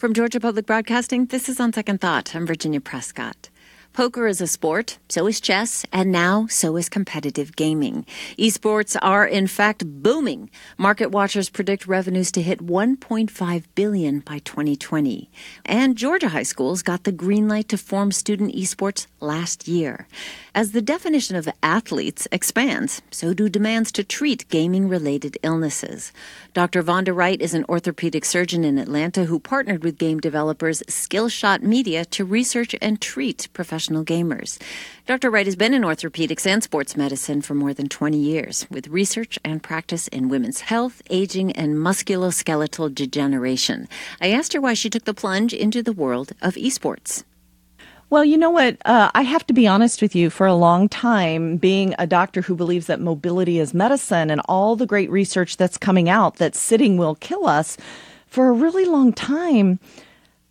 From Georgia Public Broadcasting, this is On Second Thought. I'm Virginia Prescott. Poker is a sport, so is chess, and now so is competitive gaming. Esports are in fact booming. Market watchers predict revenues to hit 1.5 billion by 2020. And Georgia high schools got the green light to form student esports last year. As the definition of athletes expands, so do demands to treat gaming related illnesses. Dr. Vonda Wright is an orthopedic surgeon in Atlanta who partnered with game developers Skillshot Media to research and treat professional gamers. Dr. Wright has been in orthopedics and sports medicine for more than 20 years, with research and practice in women's health, aging, and musculoskeletal degeneration. I asked her why she took the plunge into the world of esports. Well, you know what? Uh, I have to be honest with you. For a long time, being a doctor who believes that mobility is medicine and all the great research that's coming out that sitting will kill us, for a really long time,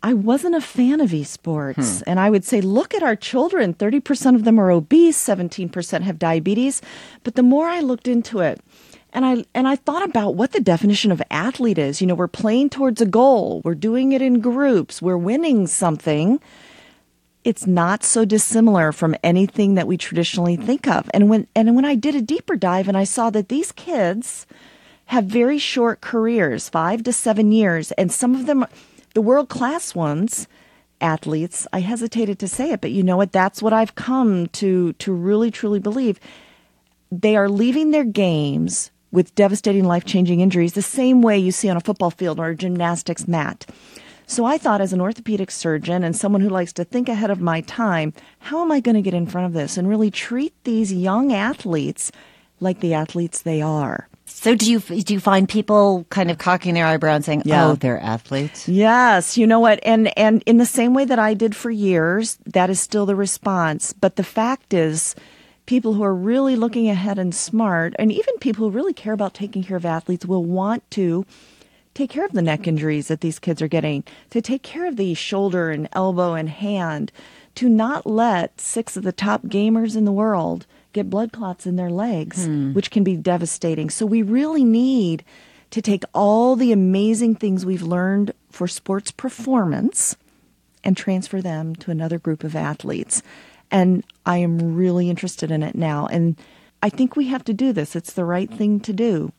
I wasn't a fan of esports. Hmm. And I would say, look at our children 30% of them are obese, 17% have diabetes. But the more I looked into it, and I and I thought about what the definition of athlete is. You know, we're playing towards a goal. We're doing it in groups. We're winning something it's not so dissimilar from anything that we traditionally think of. And when and when I did a deeper dive and I saw that these kids have very short careers, 5 to 7 years, and some of them the world-class ones athletes, I hesitated to say it, but you know what? That's what I've come to to really truly believe. They are leaving their games with devastating life-changing injuries the same way you see on a football field or a gymnastics mat. So I thought, as an orthopedic surgeon and someone who likes to think ahead of my time, how am I going to get in front of this and really treat these young athletes like the athletes they are? So do you do you find people kind of cocking their eyebrow and saying, yeah. "Oh, they're athletes"? Yes, you know what, and and in the same way that I did for years, that is still the response. But the fact is, people who are really looking ahead and smart, and even people who really care about taking care of athletes, will want to take care of the neck injuries that these kids are getting, to take care of the shoulder and elbow and hand, to not let six of the top gamers in the world get blood clots in their legs, hmm. which can be devastating. So we really need to take all the amazing things we've learned for sports performance and transfer them to another group of athletes. And I am really interested in it now. And I think we have to do this. It's the right thing to do.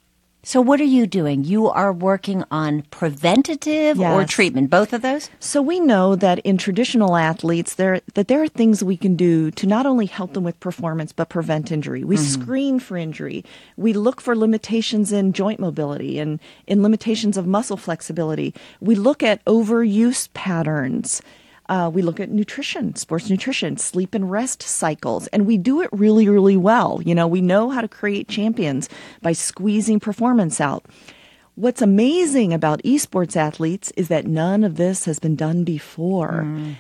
So, what are you doing? You are working on preventative yes. or treatment, both of those? So, we know that in traditional athletes, there that there are things we can do to not only help them with performance but prevent injury. We mm-hmm. screen for injury. We look for limitations in joint mobility and in limitations of muscle flexibility. We look at overuse patterns uh, we look at nutrition, sports nutrition, sleep and rest cycles, and we do it really, really well. You know, we know how to create champions by squeezing performance out. What's amazing about esports athletes is that none of this has been done before. Mm.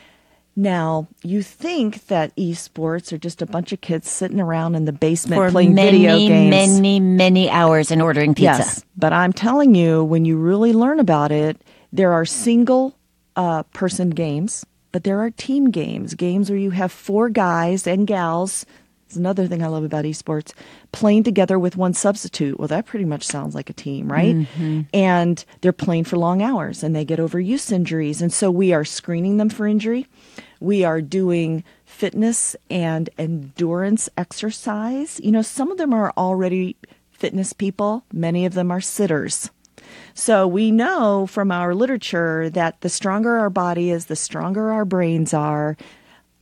Now, you think that esports are just a bunch of kids sitting around in the basement For playing many, video games. Many, many hours and ordering pizza. Yes, but I'm telling you, when you really learn about it, there are single uh, person games but there are team games, games where you have four guys and gals. It's another thing I love about esports, playing together with one substitute. Well, that pretty much sounds like a team, right? Mm-hmm. And they're playing for long hours and they get overuse injuries. And so we are screening them for injury. We are doing fitness and endurance exercise. You know, some of them are already fitness people, many of them are sitters. So we know from our literature that the stronger our body is, the stronger our brains are.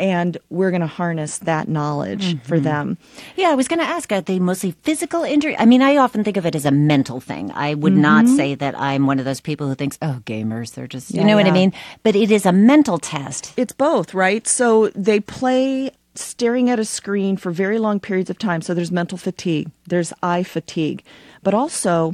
And we're going to harness that knowledge mm-hmm. for them. Yeah, I was going to ask, are they mostly physical injury? I mean, I often think of it as a mental thing. I would mm-hmm. not say that I'm one of those people who thinks, oh, gamers, they're just, you yeah, know yeah. what I mean? But it is a mental test. It's both, right? So they play staring at a screen for very long periods of time. So there's mental fatigue, there's eye fatigue, but also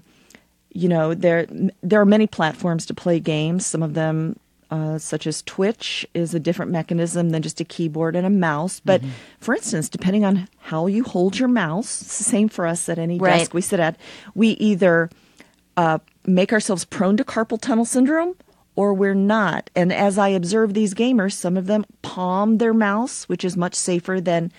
you know there there are many platforms to play games. Some of them, uh, such as Twitch, is a different mechanism than just a keyboard and a mouse. But mm-hmm. for instance, depending on how you hold your mouse, it's the same for us at any right. desk we sit at. We either uh, make ourselves prone to carpal tunnel syndrome or we're not. And as I observe these gamers, some of them palm their mouse, which is much safer than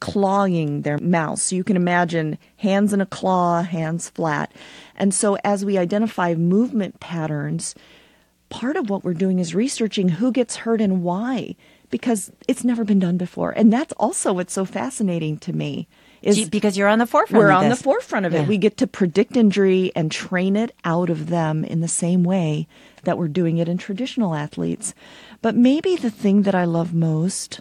clawing their mouse. So you can imagine hands in a claw, hands flat. And so as we identify movement patterns, part of what we're doing is researching who gets hurt and why because it's never been done before. And that's also what's so fascinating to me. Is because you're on the forefront. We're on this. the forefront of it. Yeah. We get to predict injury and train it out of them in the same way that we're doing it in traditional athletes. But maybe the thing that I love most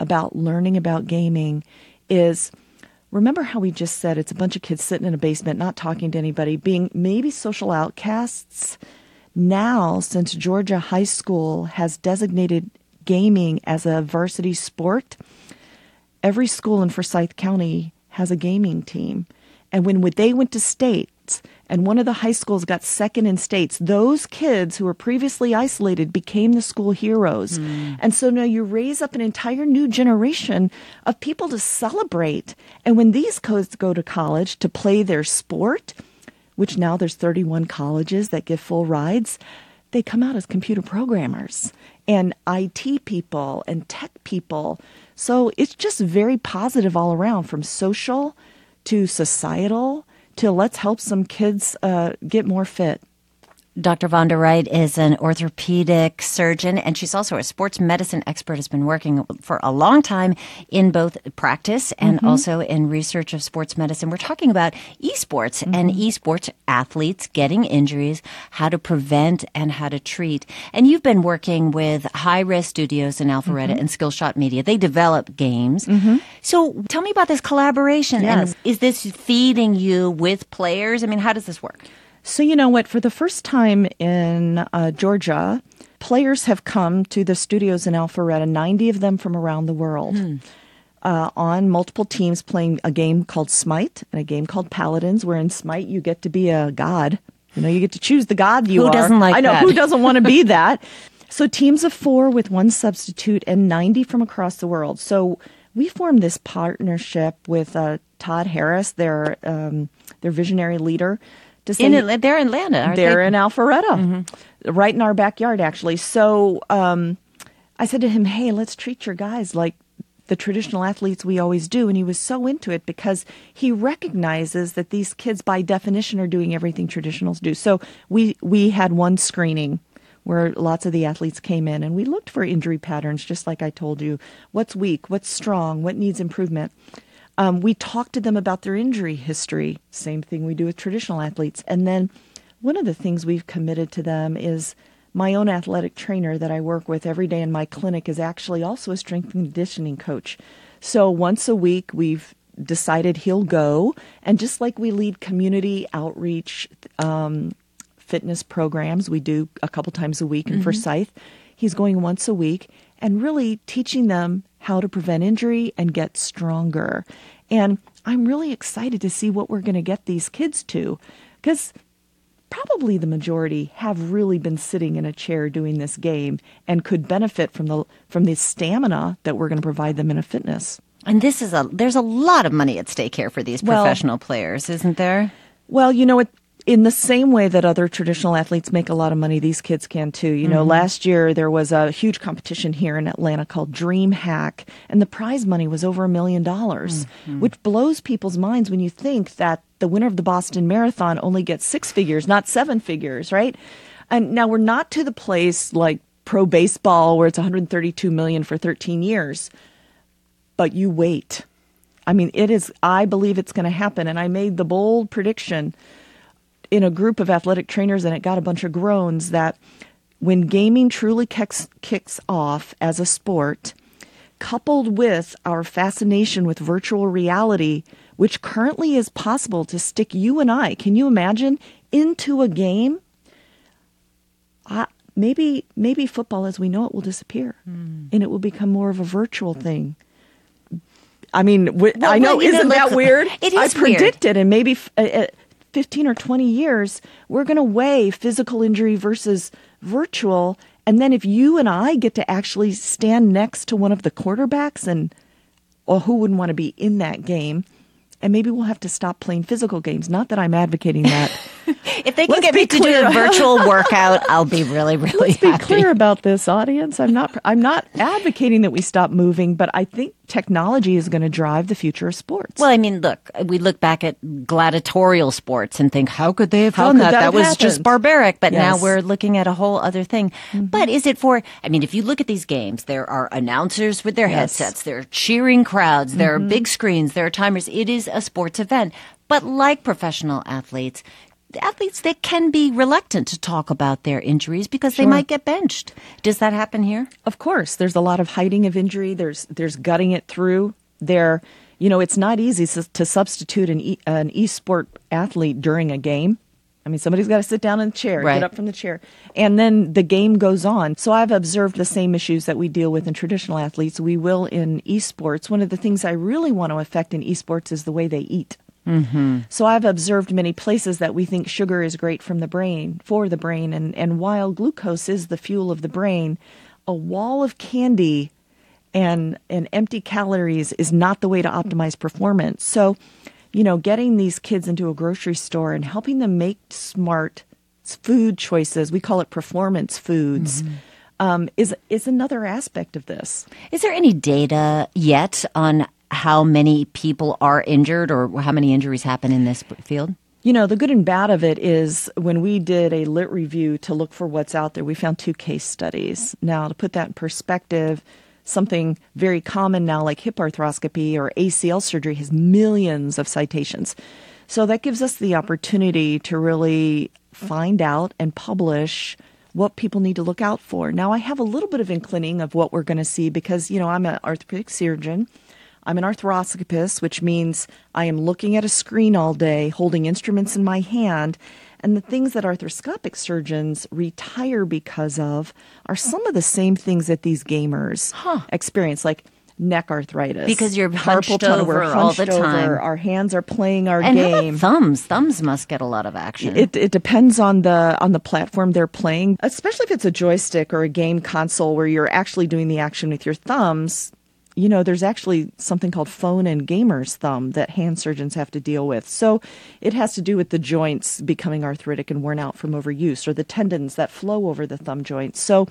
about learning about gaming is remember how we just said it's a bunch of kids sitting in a basement, not talking to anybody, being maybe social outcasts. Now, since Georgia High School has designated gaming as a varsity sport, every school in Forsyth County has a gaming team. And when they went to states and one of the high schools got second in states, those kids who were previously isolated became the school heroes. Mm. And so now you raise up an entire new generation of people to celebrate. And when these kids go to college to play their sport, which now there's 31 colleges that give full rides, they come out as computer programmers and IT people and tech people. So it's just very positive all around from social to societal to let's help some kids uh, get more fit. Dr. Vonda Wright is an orthopedic surgeon, and she's also a sports medicine expert. Has been working for a long time in both practice and mm-hmm. also in research of sports medicine. We're talking about esports mm-hmm. and esports athletes getting injuries, how to prevent and how to treat. And you've been working with Hi-Rez Studios in Alpharetta mm-hmm. and Skillshot Media. They develop games. Mm-hmm. So tell me about this collaboration. Yes. And is this feeding you with players? I mean, how does this work? So, you know what? For the first time in uh, Georgia, players have come to the studios in Alpharetta, 90 of them from around the world. Hmm. Uh, on multiple teams playing a game called Smite and a game called Paladins, where in Smite you get to be a god. You know, you get to choose the god you who are. Who doesn't like I know that? who doesn't want to be that. So teams of four with one substitute and 90 from across the world. So we formed this partnership with uh, Todd Harris, their um, their visionary leader, in, they're in Atlanta. they're they? in Alpharetta, mm-hmm. right in our backyard, actually. So um, I said to him, "Hey, let's treat your guys like." The traditional athletes we always do. And he was so into it because he recognizes that these kids, by definition, are doing everything traditionals do. So we, we had one screening where lots of the athletes came in and we looked for injury patterns, just like I told you. What's weak? What's strong? What needs improvement? Um, we talk to them about their injury history, same thing we do with traditional athletes. And then one of the things we've committed to them is my own athletic trainer that I work with every day in my clinic is actually also a strength and conditioning coach. So once a week, we've decided he'll go. And just like we lead community outreach um, fitness programs, we do a couple times a week in mm-hmm. Forsyth, he's going once a week and really teaching them how to prevent injury and get stronger. And I'm really excited to see what we're going to get these kids to because probably the majority have really been sitting in a chair doing this game and could benefit from the from the stamina that we're going to provide them in a fitness. And this is a there's a lot of money at stake here for these professional well, players, isn't there? Well, you know what in the same way that other traditional athletes make a lot of money, these kids can too. You know, mm-hmm. last year there was a huge competition here in Atlanta called Dream Hack, and the prize money was over a million dollars, mm-hmm. which blows people's minds when you think that the winner of the Boston Marathon only gets six figures, not seven figures, right? And now we're not to the place like pro baseball where it's 132 million for 13 years, but you wait. I mean, it is, I believe it's going to happen. And I made the bold prediction in a group of athletic trainers, and it got a bunch of groans that when gaming truly kicks, kicks off as a sport, coupled with our fascination with virtual reality, which currently is possible to stick you and I, can you imagine, into a game? Uh, maybe maybe football as we know it will disappear, mm. and it will become more of a virtual thing. I mean, w- well, I know, well, isn't know, that weird? It is I predicted, and maybe f- uh, uh 15 or 20 years, we're going to weigh physical injury versus virtual. And then if you and I get to actually stand next to one of the quarterbacks and well, who wouldn't want to be in that game, and maybe we'll have to stop playing physical games. Not that I'm advocating that. if they can Let's get me to do a virtual workout, I'll be really, really Let's be clear about this, audience. I'm not. I'm not advocating that we stop moving, but I think technology is going to drive the future of sports. Well, I mean, look, we look back at gladiatorial sports and think, how could they have done that? that That was just barbaric. But now Yes. Mm-hmm. we're looking at a whole other thing. But is it for, I mean, if you look at these games, there are announcers with their Yes. Mm-hmm. headsets, there are cheering crowds, there are big screens, there are timers. It is a sports event. But like professional athletes, athletes, they can be reluctant to talk about their injuries because they might get benched. Does that happen here? Of course, there's a lot of hiding of injury. There's there's gutting it through. There, you know, it's not easy to substitute an e, an e-sport athlete during a game. I mean, somebody's got to sit down in the chair, Right. get up from the chair, and then the game goes on. So I've observed the same issues that we deal with in traditional athletes. We will in esports. One of the things I really want to affect in esports is the way they eat. So I've observed many places that we think sugar is great from the brain for the brain, and and while glucose is the fuel of the brain, a wall of candy and and empty calories is not the way to optimize performance. So, you know, getting these kids into a grocery store and helping them make smart food choices, we call it performance foods, um, is is another aspect of this. Is there any data yet on how many people are injured or how many injuries happen in this field? You know, the good and bad of it is when we did a lit review to look for what's out there, we found two case studies. Now, to put that in perspective, something very common now, like hip arthroscopy or ACL surgery, has millions of citations. So that gives us the opportunity to really find out and publish what people need to look out for. Now, I have a little bit of inclining of what we're going to see because, you know, I'm an orthopedic surgeon. I'm an arthroscopist, which means I am looking at a screen all day, holding instruments in my hand. And the things that arthroscopic surgeons retire because of are some of the same things that these gamers experience, like neck arthritis. Because you're carpal hunched tunnel, over all the hunched over, time. Our hands are playing our And game. thumbs? Thumbs must get a lot of action. It, it depends on the on the platform they're playing, especially if it's a joystick or a game console where you're actually doing the action with your thumbs. You know, there's actually something called phone and gamer's thumb that hand surgeons have to deal with. So it has to do with the joints becoming arthritic and worn out from overuse or the tendons that flow over the thumb joints. So,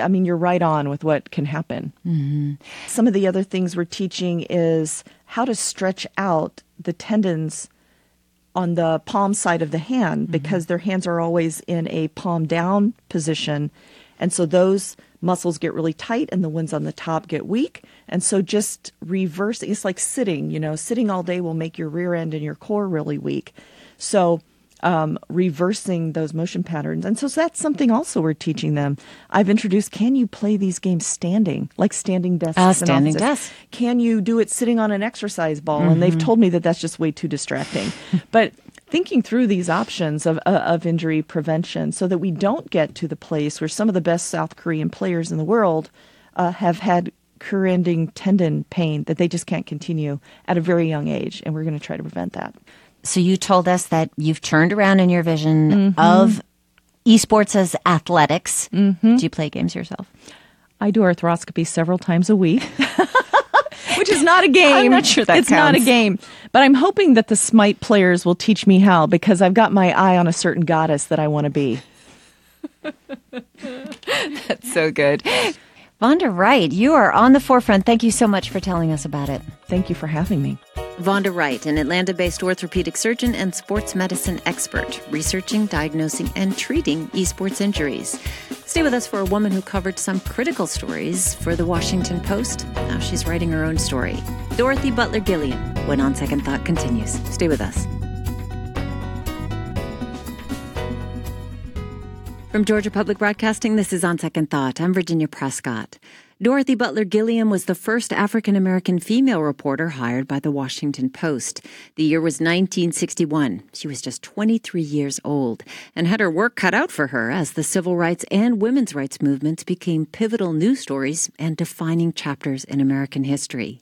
I mean, you're right on with what can happen. Mm-hmm. Some of the other things we're teaching is how to stretch out the tendons on the palm side of the hand mm-hmm. because their hands are always in a palm down position. And so those muscles get really tight and the ones on the top get weak. And so just reversing, it's like sitting, you know, sitting all day will make your rear end and your core really weak. So um, reversing those motion patterns. And so that's something also we're teaching them. I've introduced can you play these games standing, like standing desks? In standing desks. Can you do it sitting on an exercise ball? And they've told me that that's just way too distracting. but thinking through these options of, uh, of injury prevention so that we don't get to the place where some of the best South Korean players in the world uh, have had career ending tendon pain that they just can't continue at a very young age. And we're going to try to prevent that. so you told us that you've turned around in your vision Mm-hmm. of esports as athletics. Mm-hmm. Do you play games yourself? I do arthroscopy several times a week. Which is not a game. I'm not sure that it's not a game. But I'm hoping that the Smite players will teach me how because I've got my eye on a certain goddess that I want to be. That's so good. Vonda Wright, you are on the forefront. Thank you so much for telling us about it. Thank you for having me. Vonda Wright, an Atlanta based orthopedic surgeon and sports medicine expert, researching, diagnosing, and treating esports injuries. Stay with us for a woman who covered some critical stories for the Washington Post. Now she's writing her own story. Dorothy Butler Gilliam, when On Second Thought continues. Stay with us. From Georgia Public Broadcasting, this is On Second Thought. I'm Virginia Prescott. Dorothy Butler Gilliam was the first African American female reporter hired by the Washington Post. The year was 1961. She was just 23 years old and had her work cut out for her as the civil rights and women's rights movements became pivotal news stories and defining chapters in American history.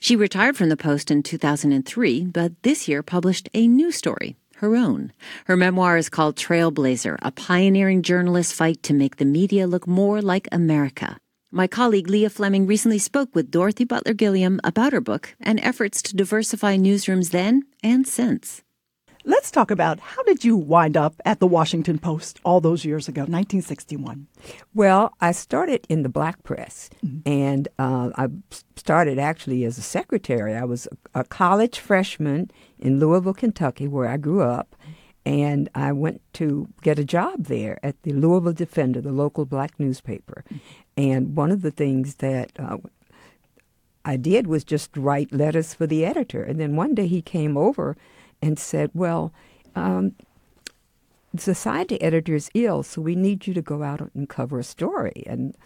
She retired from the Post in 2003, but this year published a new story her own. Her memoir is called Trailblazer, a pioneering journalist's fight to make the media look more like America. My colleague Leah Fleming recently spoke with Dorothy Butler Gilliam about her book and efforts to diversify newsrooms then and since. Let's talk about how did you wind up at the Washington Post all those years ago, 1961? Well, I started in the black press, mm-hmm. and uh, I started actually as a secretary. I was a college freshman in Louisville, Kentucky, where I grew up, and I went to get a job there at the Louisville Defender, the local black newspaper. And one of the things that uh, I did was just write letters for the editor. And then one day he came over and said, Well, um, the society editor is ill, so we need you to go out and cover a story. And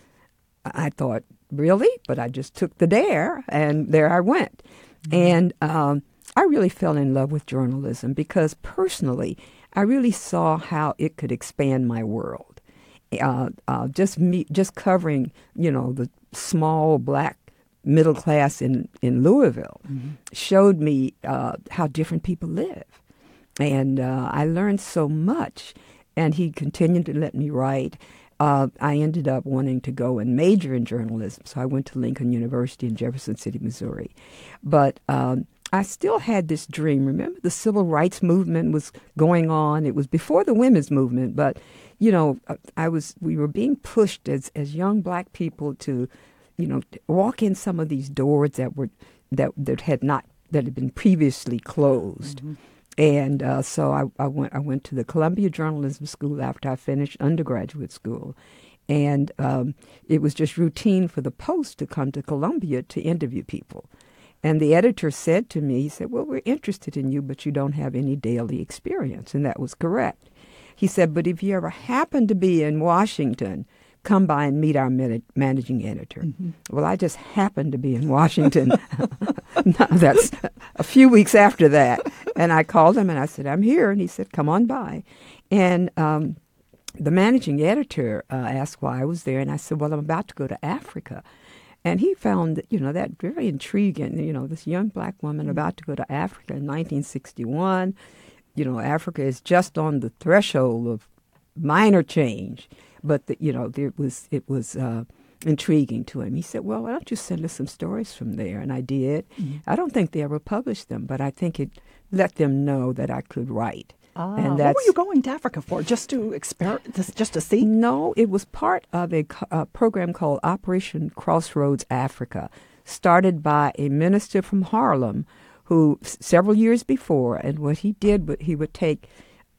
I thought, Really? But I just took the dare, and there I went. Mm-hmm. And um, I really fell in love with journalism because personally, I really saw how it could expand my world. Uh, uh, just me, just covering, you know, the small black middle class in in Louisville mm-hmm. showed me uh, how different people live, and uh, I learned so much. And he continued to let me write. Uh, I ended up wanting to go and major in journalism, so I went to Lincoln University in Jefferson City, Missouri. But um, I still had this dream. Remember, the civil rights movement was going on. It was before the women's movement, but you know, I was we were being pushed as as young black people to you know, walk in some of these doors that were that that had not that had been previously closed. Mm-hmm. And uh, so I, I, went. I went to the Columbia Journalism School after I finished undergraduate school, and um, it was just routine for the Post to come to Columbia to interview people. And the editor said to me, he said, "Well, we're interested in you, but you don't have any daily experience," and that was correct. He said, "But if you ever happen to be in Washington." come by and meet our managing editor. Mm-hmm. Well, I just happened to be in Washington. that's a few weeks after that. And I called him and I said, I'm here. And he said, come on by. And um, the managing editor uh, asked why I was there. And I said, well, I'm about to go to Africa. And he found, you know, that very intriguing. You know, this young black woman about to go to Africa in 1961. You know, Africa is just on the threshold of minor change but the, you know, it was it was uh, intriguing to him. He said, "Well, why don't you send us some stories from there?" And I did. Mm-hmm. I don't think they ever published them, but I think it let them know that I could write. Ah, and what were you going to Africa for? Just to experiment, just to see? No, it was part of a, a program called Operation Crossroads Africa, started by a minister from Harlem, who several years before, and what he did, he would take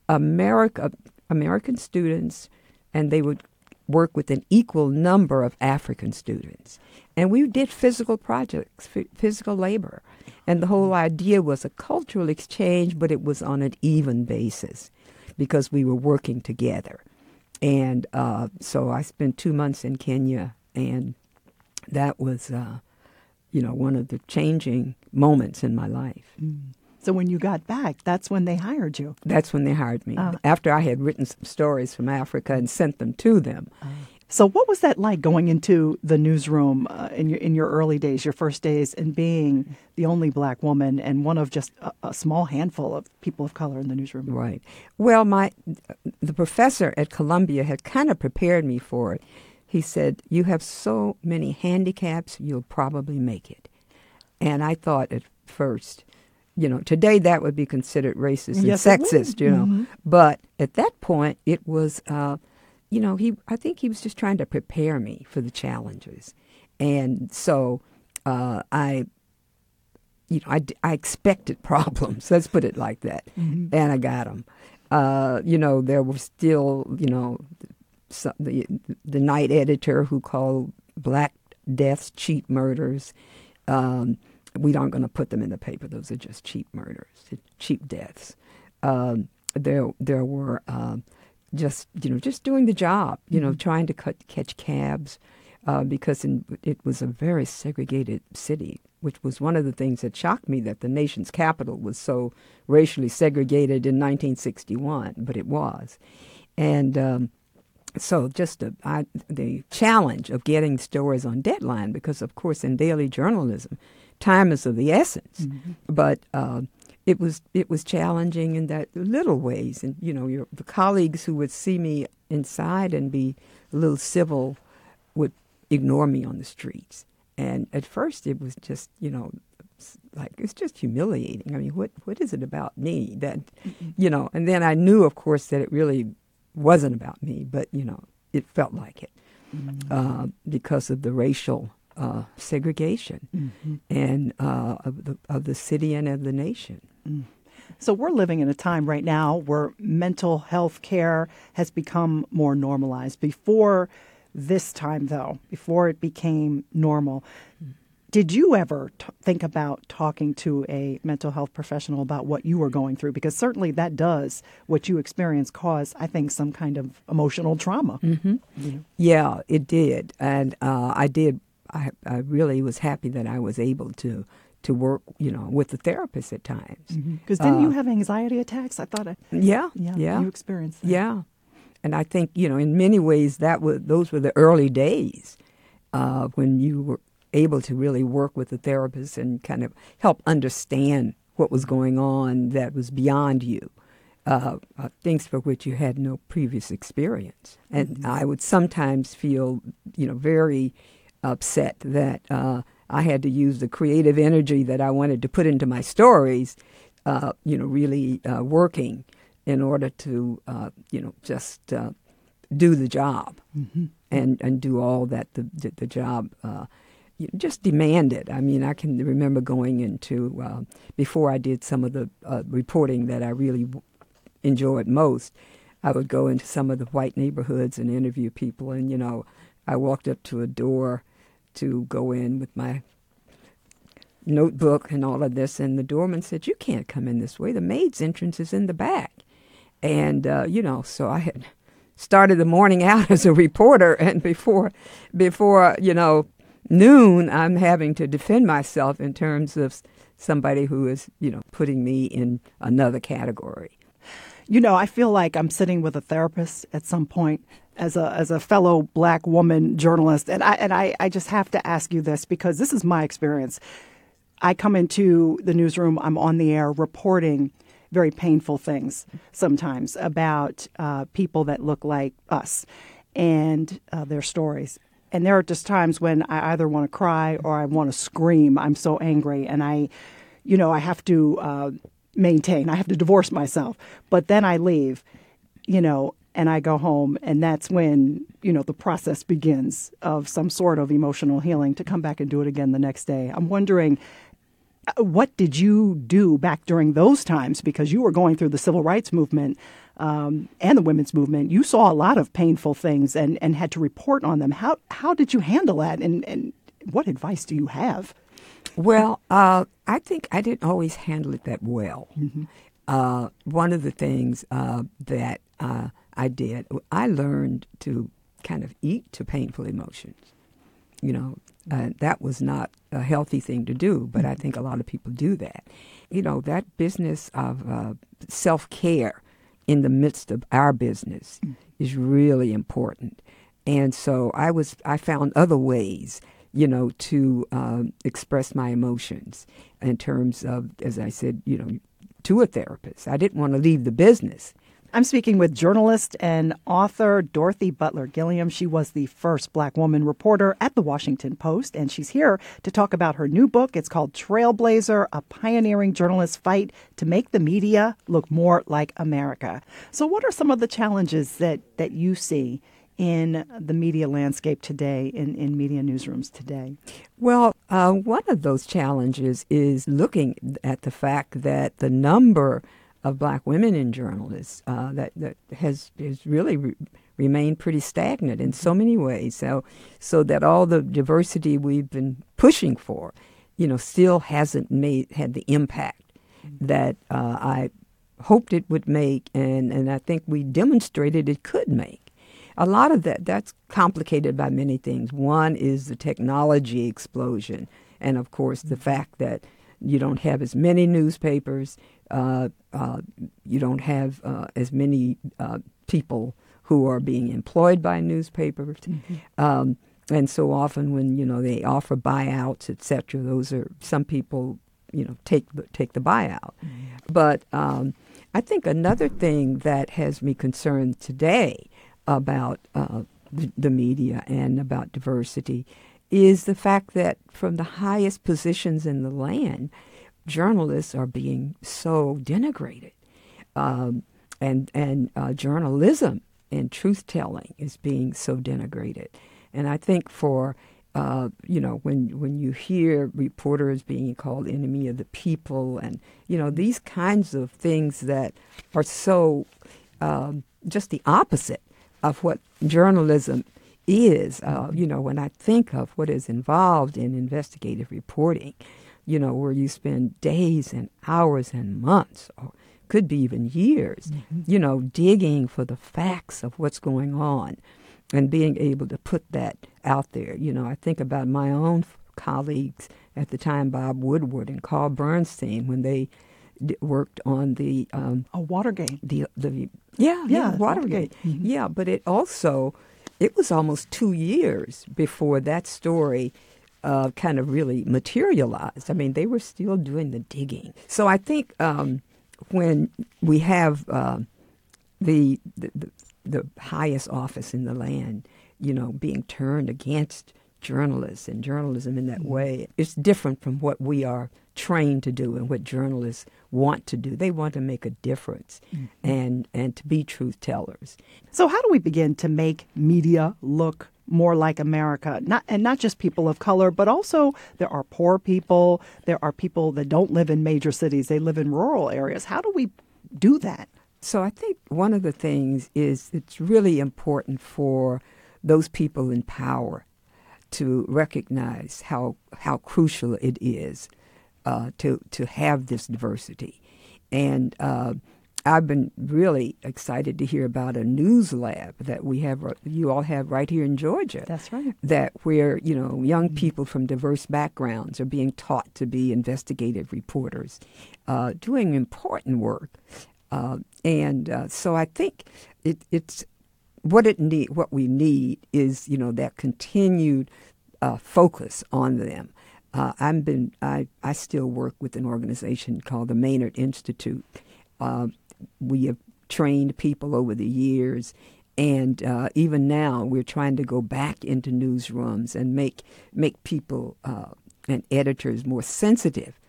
America, American students and they would work with an equal number of African students. And we did physical projects, physical labor. And the whole idea was a cultural exchange, but it was on an even basis because we were working together. And uh, so I spent two months in Kenya, and that was, uh, you know, one of the changing moments in my life. Mm. So when you got back, that's when they hired you. That's when they hired me. Uh, after I had written some stories from Africa and sent them to them. Uh, so what was that like going into the newsroom uh, in your in your early days, your first days, and being the only black woman and one of just a, a small handful of people of color in the newsroom? Right. Well, my the professor at Columbia had kind of prepared me for it. He said, "You have so many handicaps, you'll probably make it." And I thought at first, you know, today that would be considered racist yes, and sexist, you know. Mm-hmm. But at that point, it was, uh, you know, he. I think he was just trying to prepare me for the challenges, and so uh, I, you know, I, I expected problems. Let's put it like that, mm-hmm. and I got them. Uh, you know, there were still, you know, some, the the night editor who called black deaths cheap murders. Um, we aren't going to put them in the paper. Those are just cheap murders, cheap deaths. Um, there, there were uh, just you know just doing the job, you know, mm-hmm. trying to cut, catch cabs uh, because in, it was a very segregated city, which was one of the things that shocked me that the nation's capital was so racially segregated in 1961, but it was, and. Um, so just a, I, the challenge of getting stories on deadline because of course in daily journalism time is of the essence. Mm-hmm. But uh, it was it was challenging in that little ways, and you know, your, the colleagues who would see me inside and be a little civil would ignore me on the streets. And at first, it was just you know like it's just humiliating. I mean, what what is it about me that, you know? And then I knew, of course, that it really wasn't about me, but you know, it felt like it mm-hmm. uh, because of the racial uh, segregation mm-hmm. and uh, of the of the city and of the nation. Mm. So we're living in a time right now where mental health care has become more normalized. Before this time, though, before it became normal, did you ever t- think about talking to a mental health professional about what you were going through? Because certainly that does what you experienced cause, I think, some kind of emotional trauma. Mm-hmm. You know? Yeah, it did, and uh, I did. I, I really was happy that I was able to to work, you know, with the therapist at times. Because mm-hmm. didn't uh, you have anxiety attacks? I thought. I, yeah, yeah, yeah. You experienced. That. Yeah, and I think you know, in many ways, that was those were the early days uh, when you were able to really work with the therapist and kind of help understand what was going on that was beyond you. Uh, uh, things for which you had no previous experience. And mm-hmm. I would sometimes feel, you know, very upset that uh, I had to use the creative energy that I wanted to put into my stories, uh, you know, really uh, working in order to, uh, you know, just do the job mm-hmm. and, and do all that the, the, the job just demanded. I mean, I can remember going into uh, before I did some of the uh, reporting that I really enjoyed most. I would go into some of the white neighborhoods and interview people, and you know, I walked up to a door to go in with my notebook and all of this, and the doorman said, "You can't come in this way. The maid's entrance is in the back." And uh, you know, so I had started the morning out as a reporter, and before, before you know noon, I'm having to defend myself in terms of somebody who is, you know, putting me in another category. You know, I feel like I'm sitting with a therapist at some point as a as a fellow black woman journalist, and I and I, I just have to ask you this because this is my experience. I come into the newsroom, I'm on the air reporting very painful things sometimes about uh, people that look like us and uh, their stories and there are just times when I either want to cry or I want to scream. I'm so angry, and I, you know, I have to uh, maintain. I have to divorce myself. But then I leave, you know, and I go home, and that's when you know the process begins of some sort of emotional healing to come back and do it again the next day. I'm wondering. Uh, what did you do back during those times? Because you were going through the civil rights movement um, and the women's movement, you saw a lot of painful things and, and had to report on them. How how did you handle that, and, and what advice do you have? Well, uh, I think I didn't always handle it that well. Mm-hmm. Uh, one of the things uh, that uh, I did, I learned to kind of eat to painful emotions. You know, uh, that was not a healthy thing to do, but I mm-hmm. think a lot of people do that. You know, that business of uh, self care in the midst of our business mm. is really important. And so I was I found other ways, you know, to um, express my emotions in terms of, as I said, you know, to a therapist. I didn't want to leave the business. I'm speaking with journalist and author Dorothy Butler Gilliam. She was the first black woman reporter at the Washington Post, and she's here to talk about her new book. It's called Trailblazer A Pioneering Journalist's Fight to Make the Media Look More Like America. So, what are some of the challenges that, that you see? in the media landscape today, in, in media newsrooms today? Well, uh, one of those challenges is looking at the fact that the number of black women in journalists uh, that that has has really re- remained pretty stagnant in so many ways. So so that all the diversity we've been pushing for, you know, still hasn't made had the impact that uh, I hoped it would make, and and I think we demonstrated it could make. A lot of that that's complicated by many things. One is the technology explosion, and of course the fact that you don't have as many newspapers you don't have uh, as many uh, people who are being employed by newspapers. Mm-hmm. Um, and so often when, you know, they offer buyouts, etc., those are, some people, you know, take the, take the buyout. Mm-hmm. But um, I think another thing that has me concerned today about uh, the, the media and about diversity is the fact that from the highest positions in the land, journalists are being so denigrated. Um, and and uh, journalism and truth telling is being so denigrated. And I think for uh, you know when when you hear reporters being called enemy of the people, and you know these kinds of things that are so um, just the opposite of what journalism is. Uh, you know when I think of what is involved in investigative reporting, you know where you spend days and hours and months. Or, could be even years, mm-hmm. you know, digging for the facts of what's going on and being able to put that out there. You know, I think about my own colleagues at the time, Bob Woodward and Carl Bernstein, when they d- worked on the um, a Watergate. The the yeah yeah, yeah Watergate. Mm-hmm. Yeah, but it also it was almost two years before that story. Uh, kind of really materialized. I mean, they were still doing the digging. So I think um, when we have uh, the, the, the highest office in the land, you know, being turned against journalists and journalism in that mm-hmm. way. It's different from what we are trained to do and what journalists want to do. They want to make a difference mm-hmm. and and to be truth tellers. So how do we begin to make media look more like America? Not and not just people of color, but also there are poor people, there are people that don't live in major cities, they live in rural areas. How do we do that? So I think one of the things is it's really important for those people in power to recognize how how crucial it is uh, to to have this diversity, and uh, I've been really excited to hear about a news lab that we have you all have right here in Georgia. That's right. That where you know young mm-hmm. people from diverse backgrounds are being taught to be investigative reporters, uh, doing important work. Uh, and uh, so I think it, it's what it need. What we need is you know that continued uh, focus on them. Uh, I've been I, I still work with an organization called the Maynard Institute. Uh, we have trained people over the years, and uh, even now we're trying to go back into newsrooms and make make people and editors more sensitive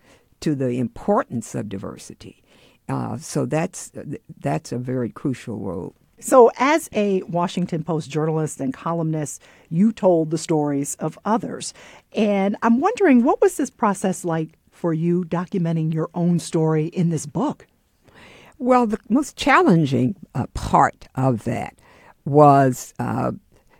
to the importance of diversity uh, so that's that's a very crucial role. So, as a Washington Post journalist and columnist, you told the stories of others, and I'm wondering what was this process like for you documenting your own story in this book? Well, the most challenging uh, part of that was uh,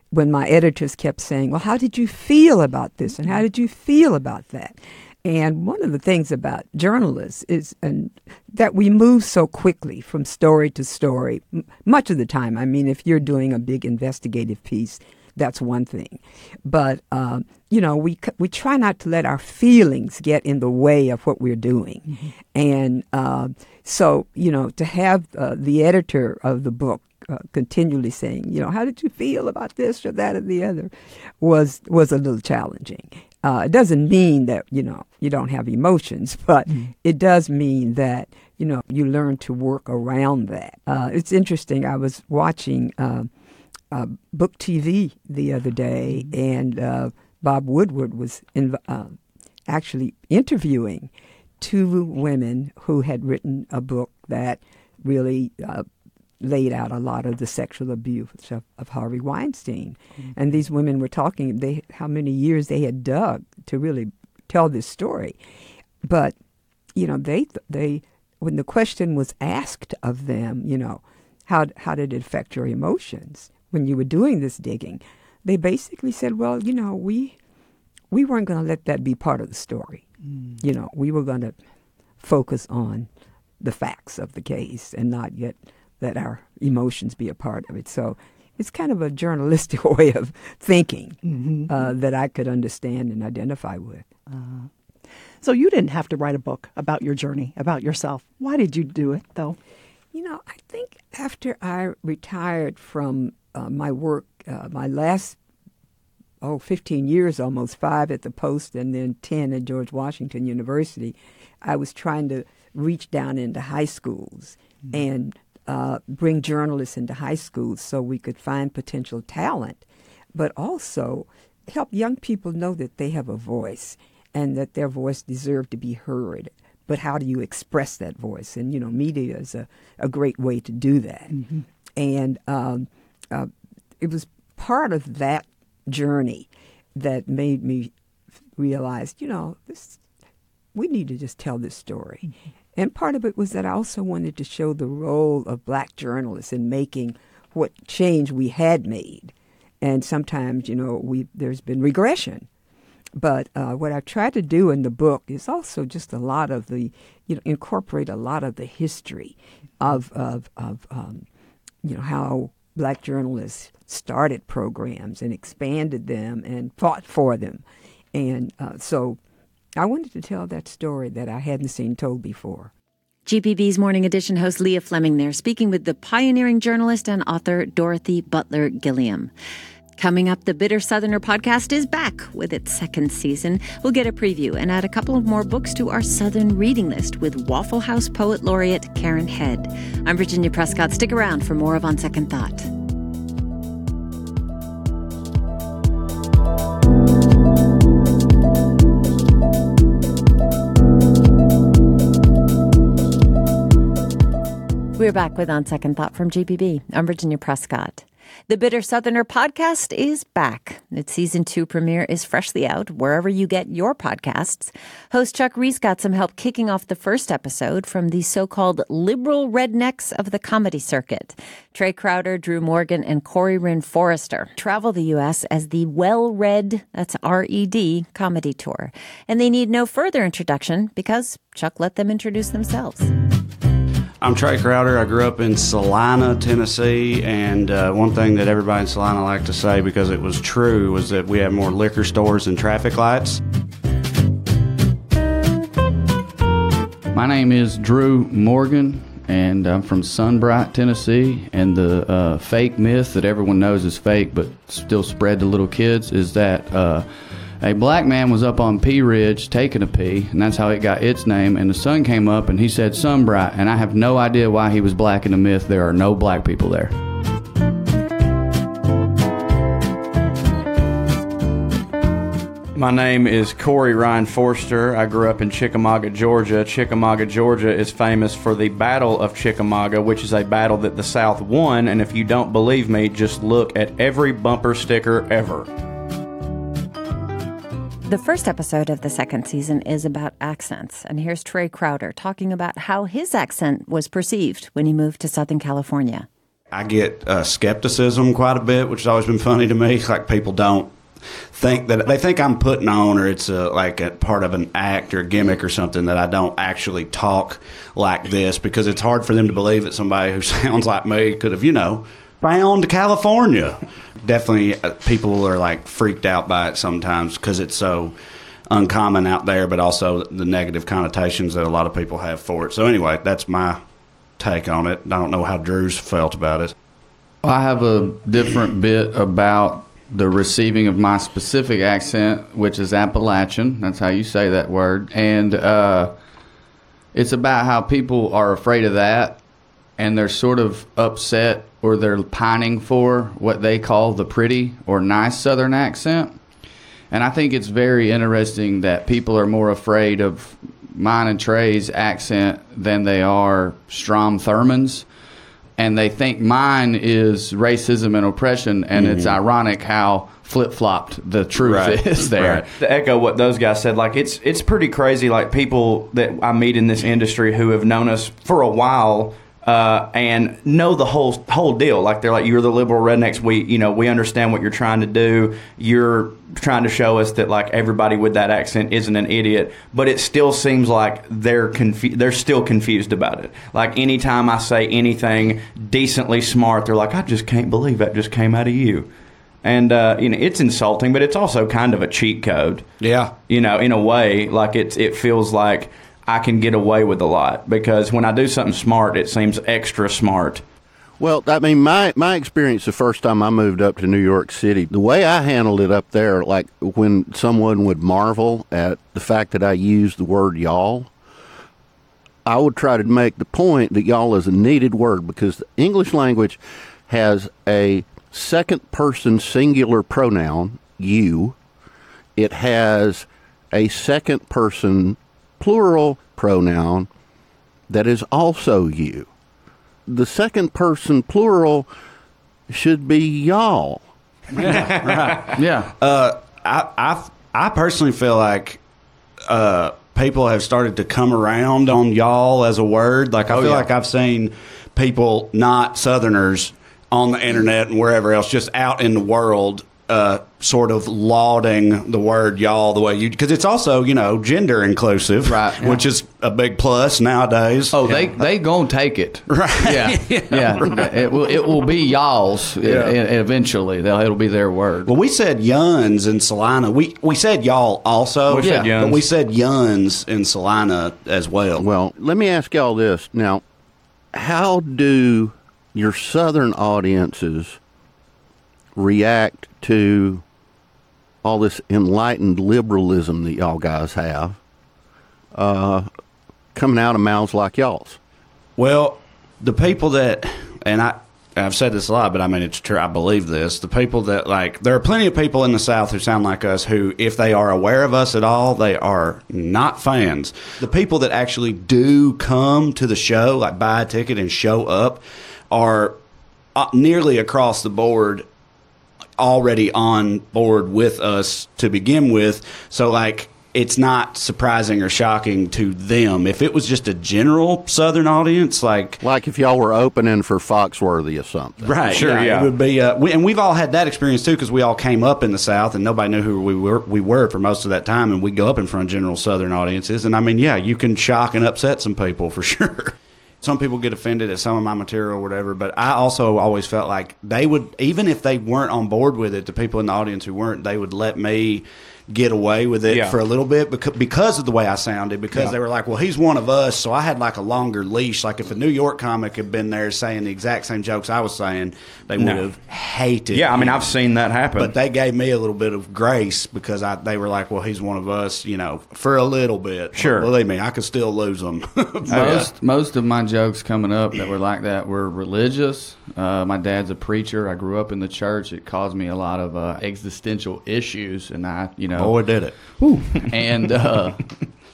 when my editors kept saying, "Well, how did you feel about this, and how did you feel about that?" And one of the things about journalists is and that we move so quickly from story to story. M- much of the time, I mean, if you're doing a big investigative piece, that's one thing. But um, you know, we we try not to let our feelings get in the way of what we're doing, mm-hmm. and uh, so you know, to have uh, the editor of the book uh, continually saying, you know, how did you feel about this or that or the other, was was a little challenging. Uh, it doesn't mean that you know you don't have emotions, but mm. it does mean that you know you learn to work around that. Uh, it's interesting. I was watching uh, uh Book TV the other day, mm. and uh, Bob Woodward was in, uh, actually interviewing two women who had written a book that really laid out a lot of the sexual abuse of, of Harvey Weinstein. Mm-hmm. And these women were talking they how many years they had dug to really tell this story. But you know, they they when the question was asked of them, you know, how how did it affect your emotions when you were doing this digging? They basically said, well, you know, we we weren't going to let that be part of the story. Mm. You know, we were going to focus on the facts of the case and not yet let our emotions be a part of it. So it's kind of a journalistic way of thinking mm-hmm. uh, that I could understand and identify with. Uh, so you didn't have to write a book about your journey, about yourself. Why did you do it, though? You know, I think after I retired from uh, my work, uh, my last oh, 15 years almost, five at the Post and then 10 at George Washington University, I was trying to reach down into high schools mm-hmm. and uh, bring journalists into high schools so we could find potential talent, but also help young people know that they have a voice and that their voice deserves to be heard. But how do you express that voice? And you know, media is a, a great way to do that. Mm-hmm. And um, uh, it was part of that journey that made me realize, you know, this we need to just tell this story. Mm-hmm. And part of it was that I also wanted to show the role of black journalists in making what change we had made. And sometimes, you know, we there's been regression. But uh, what I've tried to do in the book is also just a lot of the, you know, incorporate a lot of the history of of, of um, you know how black journalists started programs and expanded them and fought for them, and uh, so I wanted to tell that story that I hadn't seen told before. GPB's Morning Edition host Leah Fleming there, speaking with the pioneering journalist and author Dorothy Butler Gilliam. Coming up, the Bitter Southerner podcast is back with its second season. We'll get a preview and add a couple of more books to our Southern reading list with Waffle House poet laureate Karen Head. I'm Virginia Prescott. Stick around for more of On Second Thought. We're back with On Second Thought from GPB. I'm Virginia Prescott. The Bitter Southerner podcast is back. Its season two premiere is freshly out wherever you get your podcasts. Host Chuck Reece got some help kicking off the first episode from the so called liberal rednecks of the comedy circuit. Trae Crowder, Drew Morgan, and Corey Ryan Forrester travel the U.S. as the Well Red, that's R E D, comedy tour. And they need no further introduction because Chuck let them introduce themselves. I'm Trae Crowder. I grew up in Celina, Tennessee, and uh, one thing that everybody in Celina liked to say because it was true was that we have more liquor stores than traffic lights. My name is Drew Morgan, and I'm from Sunbright, Tennessee. And the uh, fake myth that everyone knows is fake, but still spread to little kids, is that. Uh, a black man was up on Pea Ridge taking a pee, and that's how it got its name. And the sun came up, and he said Sunbright, and I have no idea why he was black in the myth. There are no black people there. My name is Corey Ryan Forrester. I grew up in Chickamauga, Georgia. Chickamauga, Georgia is famous for the Battle of Chickamauga, which is a battle that the South won. And if you don't believe me, just look at every bumper sticker ever. The first episode of the second season is about accents, and here's Trae Crowder talking about how his accent was perceived when he moved to Southern California. I get uh, skepticism quite a bit, which has always been funny to me. Like people don't think that they think I'm putting on, or it's a, like a part of an act or a gimmick or something that I don't actually talk like this because it's hard for them to believe that somebody who sounds like me could have, you know, found California definitely uh, people are like freaked out by it sometimes because it's so uncommon out there, but also the negative connotations that a lot of people have for it. So anyway, that's my take on it. I don't know how Drew's felt about it. I have a different bit about the receiving of my specific accent, which is Appalachian. That's how you say that word. And uh, it's about how people are afraid of that and they're sort of upset or they're pining for what they call the pretty or nice Southern accent. And I think it's very interesting that people are more afraid of mine and Trae's accent than they are Strom Thurmond's. And they think mine is racism and oppression. And mm-hmm. it's ironic how flip flopped the truth right. is there. Right. To echo what those guys said, like it's it's pretty crazy. Like people that I meet in this industry who have known us for a while uh, and know the whole whole deal. Like they're like, you're the liberal rednecks. We, you know, we understand what you're trying to do. You're trying to show us that like everybody with that accent isn't an idiot. But it still seems like they're confused. They're still confused about it. Like anytime I say anything decently smart, they're like, I just can't believe that just came out of you. And uh, you know, it's insulting, but it's also kind of a cheat code. Yeah, you know, in a way, like it it feels like I can get away with a lot because when I do something smart, it seems extra smart. Well, I mean, my my experience the first time I moved up to New York City, the way I handled it up there, like when someone would marvel at the fact that I used the word y'all, I would try to make the point that y'all is a needed word because the English language has a second person singular pronoun, you, it has a second person plural pronoun that is also you. The second person plural should be y'all. Yeah. Uh, I, I, I personally feel like uh, people have started to come around on y'all as a word. Like I Oh, feel yeah. like I've seen people not Southerners on the internet and wherever else, just out in the world, uh, sort of lauding the word y'all the way you because it's also you know gender inclusive, Right. Which is a big plus nowadays. Oh, they they gonna take it, Right. Yeah, yeah. It will it will be y'all's Yeah. eventually. They'll, it'll be their word. Well, we said yuns in Celina. We we said y'all also. We said Yeah. but we said yuns in Celina as well. Well, let me ask y'all this. Now, how do your southern audiences react to all this enlightened liberalism that y'all guys have uh, coming out of mouths like y'all's? Well, the people that, and I, I've said this a lot, but I mean it's true. I believe this. The people that like, there are plenty of people in the South who sound like us who, if they are aware of us at all, they are not fans. The people that actually do come to the show, like buy a ticket and show up, are uh, nearly across the board already on board with us to begin with. So like it's not surprising or shocking to them. If it was just a general Southern audience, like Like if y'all were opening for Foxworthy or something. Right. Sure, yeah. It would be, uh, we, and we've all had that experience too because we all came up in the South and nobody knew who we were. We were for most of that time, and we go up in front of general Southern audiences. And I mean, yeah, you can shock and upset some people for sure. Some people get offended at some of my material or whatever, but I also always felt like they would, even if they weren't on board with it, the people in the audience who weren't, they would let me get away with it Yeah. for a little bit because, because of the way I sounded. Because Yeah. they were like, "Well, he's one of us," so I had like a longer leash. Like if a New York comic had been there saying the exact same jokes I was saying, they would No. have hated. Yeah, I mean, me. I've seen that happen. But they gave me a little bit of grace because I they were like, "Well, he's one of us," you know, for a little bit. Sure. believe me, I could still lose them. most most of my jokes coming up that were like that were religious. Uh, my dad's a preacher. I grew up in the church. It caused me a lot of uh, existential issues, and I, you know, Boy, did it. and uh,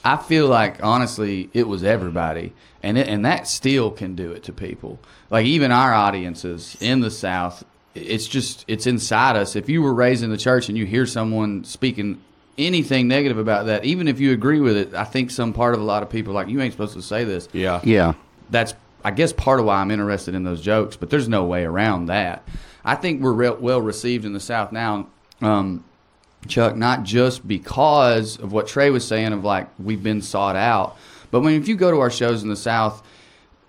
I feel like honestly, it was everybody, and it, and that still can do it to people. Like even our audiences in the South, it's just it's inside us. If you were raised in the church and you hear someone speaking anything negative about that, even if you agree with it, I think some part of a lot of people are like you ain't supposed to say this. Yeah. Yeah. That's I guess part of why I'm interested in those jokes, but there's no way around that. I think we're re- well received in the South now. Um, Chuck, not just because of what Trae was saying of like we've been sought out, but when if you go to our shows in the South,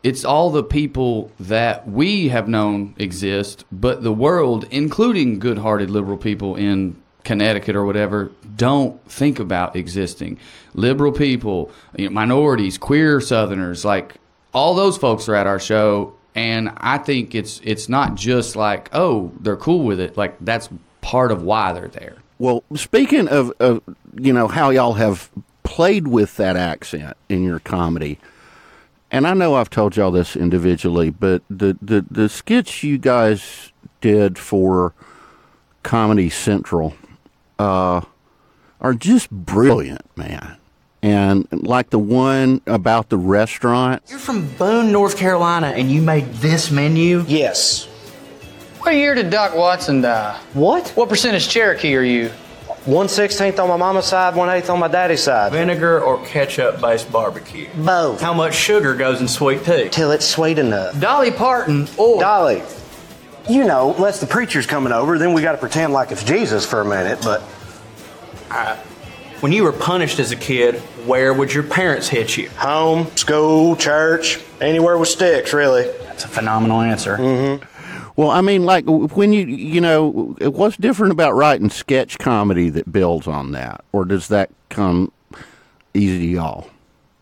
it's all the people that we have known exist, but the world, including good-hearted liberal people in Connecticut or whatever, don't think about existing. Liberal people, you know, minorities, queer Southerners, like all those folks are at our show, and I think it's it's not just like oh they're cool with it, like that's part of why they're there. Well, speaking of, of you know how y'all have played with that accent in your comedy, and I know I've told y'all this individually, but the the, the skits you guys did for Comedy Central uh, are just brilliant, man. And like the one about the restaurant, You're from Boone, North Carolina, and you made this menu? Yes. What year did Doc Watson die? What? What percentage Cherokee are you? One sixteenth on my mama's side, one eighth on my daddy's side. Vinegar or ketchup based barbecue? Both. How much sugar goes in sweet tea? Till it's sweet enough. Dolly Parton or Dolly, you know, unless the preacher's coming over, then we got to pretend like it's Jesus for a minute. But When you were punished as a kid, where would your parents hit you? home, school, church, anywhere with sticks, really. That's a phenomenal answer. Mm-hmm. Well, I mean, like when you you know, what's different about writing sketch comedy that builds on that, or does that come easy to y'all?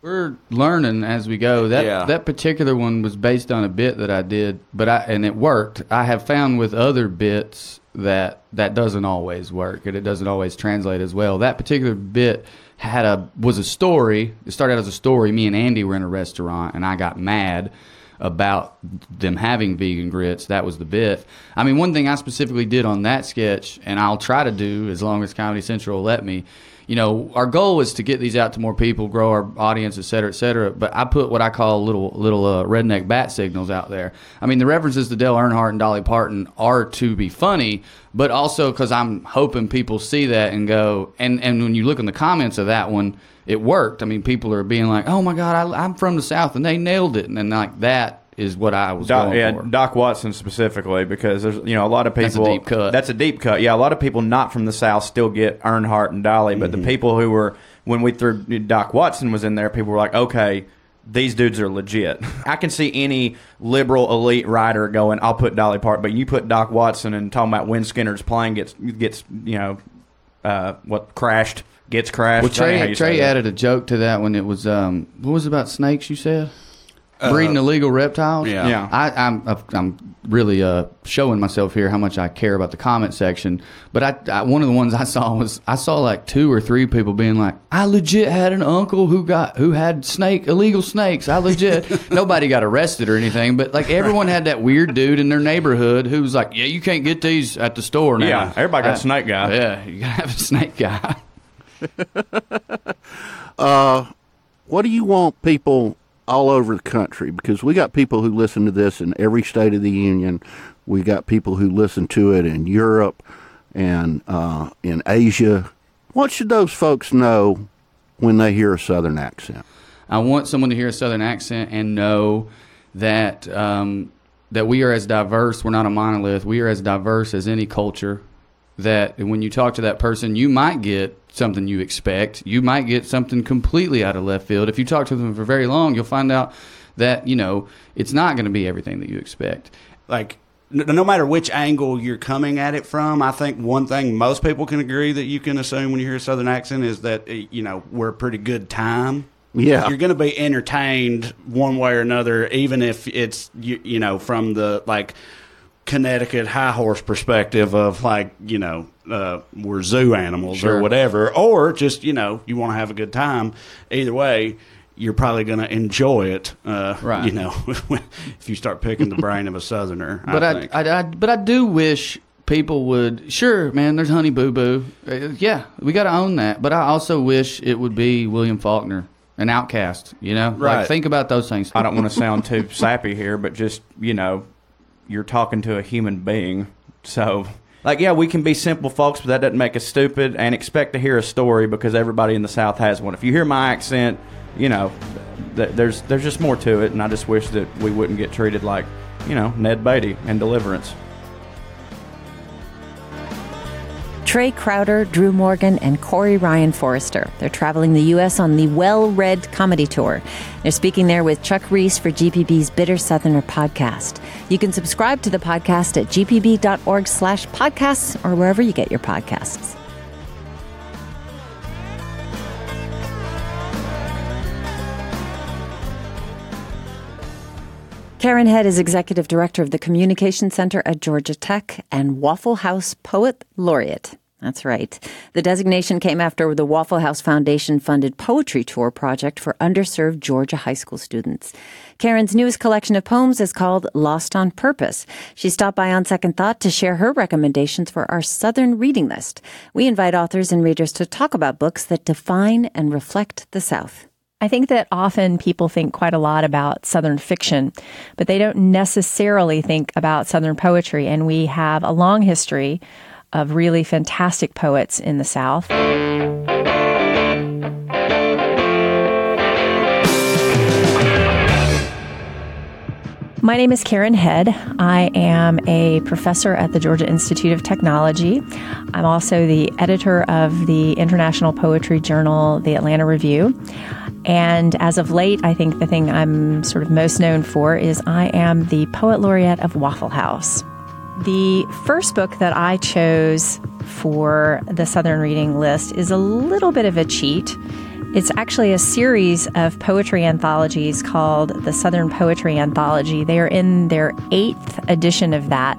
We're learning as we go. That Yeah. that particular one was based on a bit that I did, but I and it worked. I have found with other bits that that doesn't always work and it doesn't always translate as well. That particular bit had a was a story. It started out as a story. Me and Andy were in a restaurant and I got mad about them having vegan grits. That was the bit. I mean, one thing I specifically did on that sketch, and I'll try to do as long as Comedy Central will let me. You know, our goal is to get these out to more people, grow our audience, et cetera, et cetera. But I put what I call little little uh, redneck bat signals out there. I mean, the references to Dale Earnhardt and Dolly Parton are to be funny, but also because I'm hoping people see that and go. And and when you look in the comments of that one, it worked. I mean, people are being like, "Oh my God, I, I'm from the South," and they nailed it. And then like that is what I was Doc, going yeah, for. Doc Watson specifically because there's you know a lot of people That's a deep cut. That's a deep cut. Yeah, a lot of people not from the South still get Earnhardt and Dolly, but Mm-hmm. the people who were when we threw Doc Watson was in there, people were like, okay. These dudes are legit. I can see any liberal elite writer going, "I'll put Dolly Parton," but you put Doc Watson and talking about when Skynyrd's plane gets gets you know uh, what crashed gets crashed. Well, That ain't how Trae, Trae added a joke to that when it was um, what was it about snakes? You said breeding illegal reptiles. yeah. Yeah. I, I'm I'm really uh, showing myself here how much I care about the comment section. But I, I one of the ones I saw was I saw like two or three people being like, I legit had an uncle who got who had snake illegal snakes. I legit nobody got arrested or anything, but like everyone had that weird dude in their neighborhood who was like, yeah, you can't get these at the store now. Yeah, everybody got Uh, snake guy. Yeah, you gotta have a snake guy. What do you want people all over the country? Because we got people who listen to this in every state of the union. We got people who listen to it in Europe and uh, in Asia. What should those folks know when they hear a Southern accent? I want someone to hear a Southern accent and know that um, that we are as diverse. We're not a monolith. We are as diverse as any culture. That when you talk to that person, you might get something you expect. You might get something completely out of left field. If you talk to them for very long, you'll find out that you know it's not going to be everything that you expect. like no matter which angle you're coming at it from, I think one thing most people can agree that you can assume when you hear a Southern accent is that eh, you know we're a pretty good time. Yeah. you're going to be entertained one way or another, even if it's you, you know from the like Connecticut high horse perspective of like you know uh, we're zoo animals Sure. or whatever, or just you know you want to have a good time. Either way. You're probably going to enjoy it, uh, Right. You know, if you start picking the brain of a Southerner. But I, I. I, I, but I do wish people would. Sure, man. There's Honey Boo Boo. Uh, yeah, we got to own that. But I also wish it would be William Faulkner, an OutKast. You know, Like, Right. think about those things. I don't want to sound too sappy here, but just you know, you're talking to a human being, so. Like yeah, we can be simple folks, but that doesn't make us stupid. And expect to hear a story because everybody in the South has one. If you hear my accent, you know, th- there's there's just more to it. And I just wish that we wouldn't get treated like, you know, Ned Beatty and Deliverance. Trae Crowder, Drew Morgan, and Corey Ryan Forrester. They're traveling the U.S. on the Well Red Comedy Tour. They're speaking there with Chuck Reece for GPB's Bitter Southerner podcast. You can subscribe to the podcast at gpb.org slash podcasts or wherever you get your podcasts. Karen Head is executive director of the Communication Center at Georgia Tech and Waffle House Poet Laureate. That's right. The designation came after the Waffle House Foundation funded poetry tour project for underserved Georgia high school students. Karen's newest collection of poems is called Lost on Purpose. She stopped by on Second Thought to share her recommendations for our Southern reading list. We invite authors and readers to talk about books that define and reflect the South. I think that often people think quite a lot about Southern fiction, but they don't necessarily think about Southern poetry. And we have a long history of really fantastic poets in the South. My name is Karen Head. I am a professor at the Georgia Institute of Technology. I'm also the editor of the international poetry journal, The Atlanta Review. And as of late, I think the thing I'm sort of most known for is I am the poet laureate of Waffle House. The first book that I chose for the Southern Reading List is a little bit of a cheat. It's actually a series of poetry anthologies called the Southern Poetry Anthology. They are in their eighth edition of that.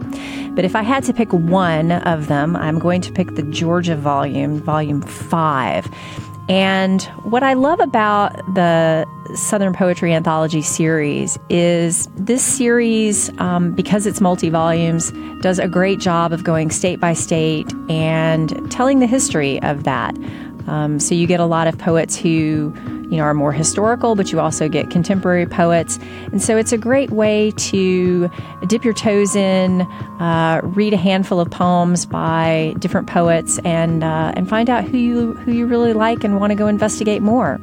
But if I had to pick one of them, I'm going to pick the Georgia volume, volume five. And what I love about the Southern Poetry Anthology series is this series, um, because it's multi volumes, does a great job of going state by state and telling the history of that. Um, so you get a lot of poets who you know, are more historical, but you also get contemporary poets. And so it's a great way to dip your toes in, uh, read a handful of poems by different poets, and uh, and find out who you who you really like and want to go investigate more.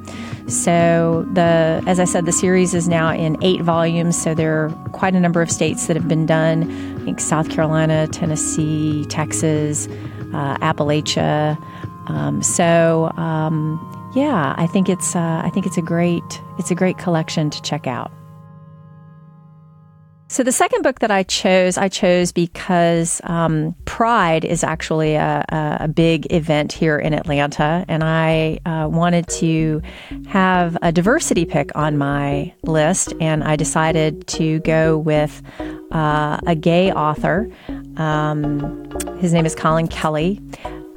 So the as I said, the series is now in eight volumes. So there are quite a number of states that have been done. I think South Carolina, Tennessee, Texas, uh, Appalachia. Um, so um, yeah, I think it's uh, I think it's a great it's a great collection to check out. So the second book that I chose, I chose because um, Pride is actually a, a, big event here in Atlanta, and I uh, wanted to have a diversity pick on my list, and I decided to go with uh, a gay author. Um, his name is Collin Kelley.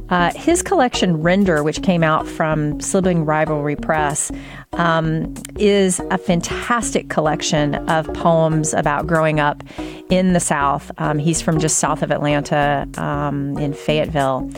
Uh, his collection, Render, which came out from Sibling Rivalry Press, um, is a fantastic collection of poems about growing up in the South. Um, he's from just south of Atlanta um, in Fayetteville.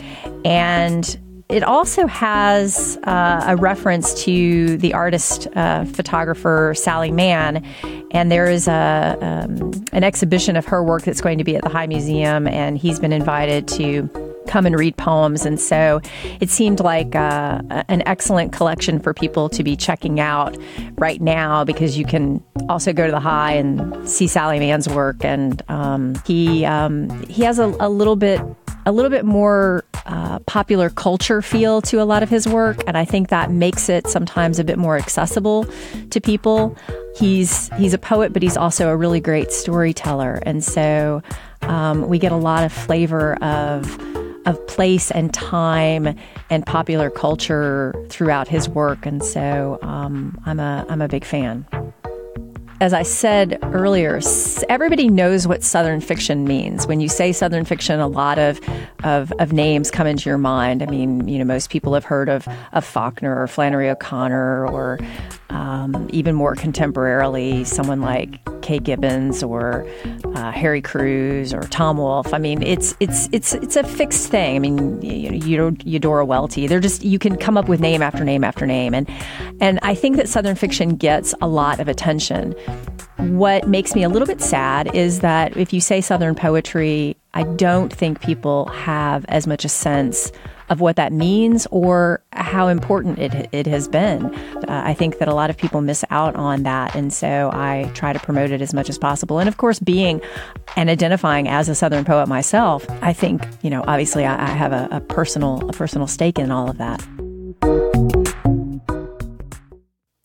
And it also has uh, a reference to the artist uh, photographer Sally Mann, and there is a um, an exhibition of her work that's going to be at the High Museum, and he's been invited to come and read poems. And so it seemed like uh, an excellent collection for people to be checking out right now because you can also go to the High and see Sally Mann's work. And um, he um, he has a, a, little bit a little bit more uh, popular culture feel to a lot of his work, and I think that makes it sometimes a bit more accessible to people. He's he's a poet, but he's also a really great storyteller, and so um, we get a lot of flavor of of place and time and popular culture throughout his work, and so um, I'm a I'm a big fan. As I said earlier, everybody knows what Southern fiction means. When you say Southern fiction, a lot of, of, of names come into your mind. I mean, you know, most people have heard of, of Faulkner or Flannery O'Connor or um, even more contemporarily, someone like Kaye Gibbons or uh, Harry Crews or Tom Wolfe. I mean, it's it's it's it's a fixed thing. I mean, you know, Eudora Welty. They're just you can come up with name after name after name, and and I think that Southern fiction gets a lot of attention. What makes me a little bit sad is that if you say Southern poetry, I don't think people have as much a sense of what that means or how important it, it has been. Uh, I think that a lot of people miss out on that. And so I try to promote it as much as possible. And of course, being and identifying as a Southern poet myself, I think, you know, obviously I, I have a, a personal, a personal stake in all of that.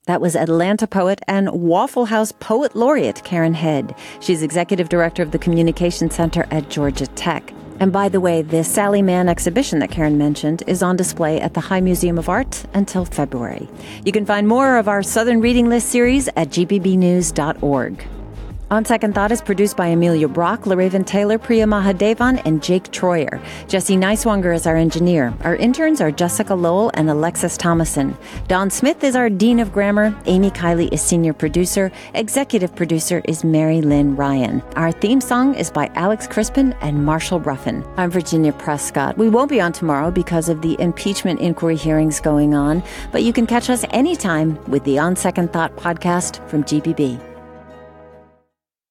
That was Atlanta poet and Waffle House Poet Laureate Karen Head. She's executive director of the Communication Center at Georgia Tech. And by the way, the Sally Mann exhibition that Karen mentioned is on display at the High Museum of Art until February. You can find more of our Southern Reading List series at gpbnews.org. On Second Thought is produced by Amelia Brock, LaRaven Taylor, Priya Mahadevan, and Jake Troyer. Jesse Neiswanger is our engineer. Our interns are Jessica Lowell and Alexis Thomason. Don Smith is our Dean of Grammar. Amy Kiley is senior producer. Executive producer is Mary Lynn Ryan. Our theme song is by Alex Crispin and Marshall Ruffin. I'm Virginia Prescott. We won't be on tomorrow because of the impeachment inquiry hearings going on, but you can catch us anytime with the On Second Thought podcast from GPB.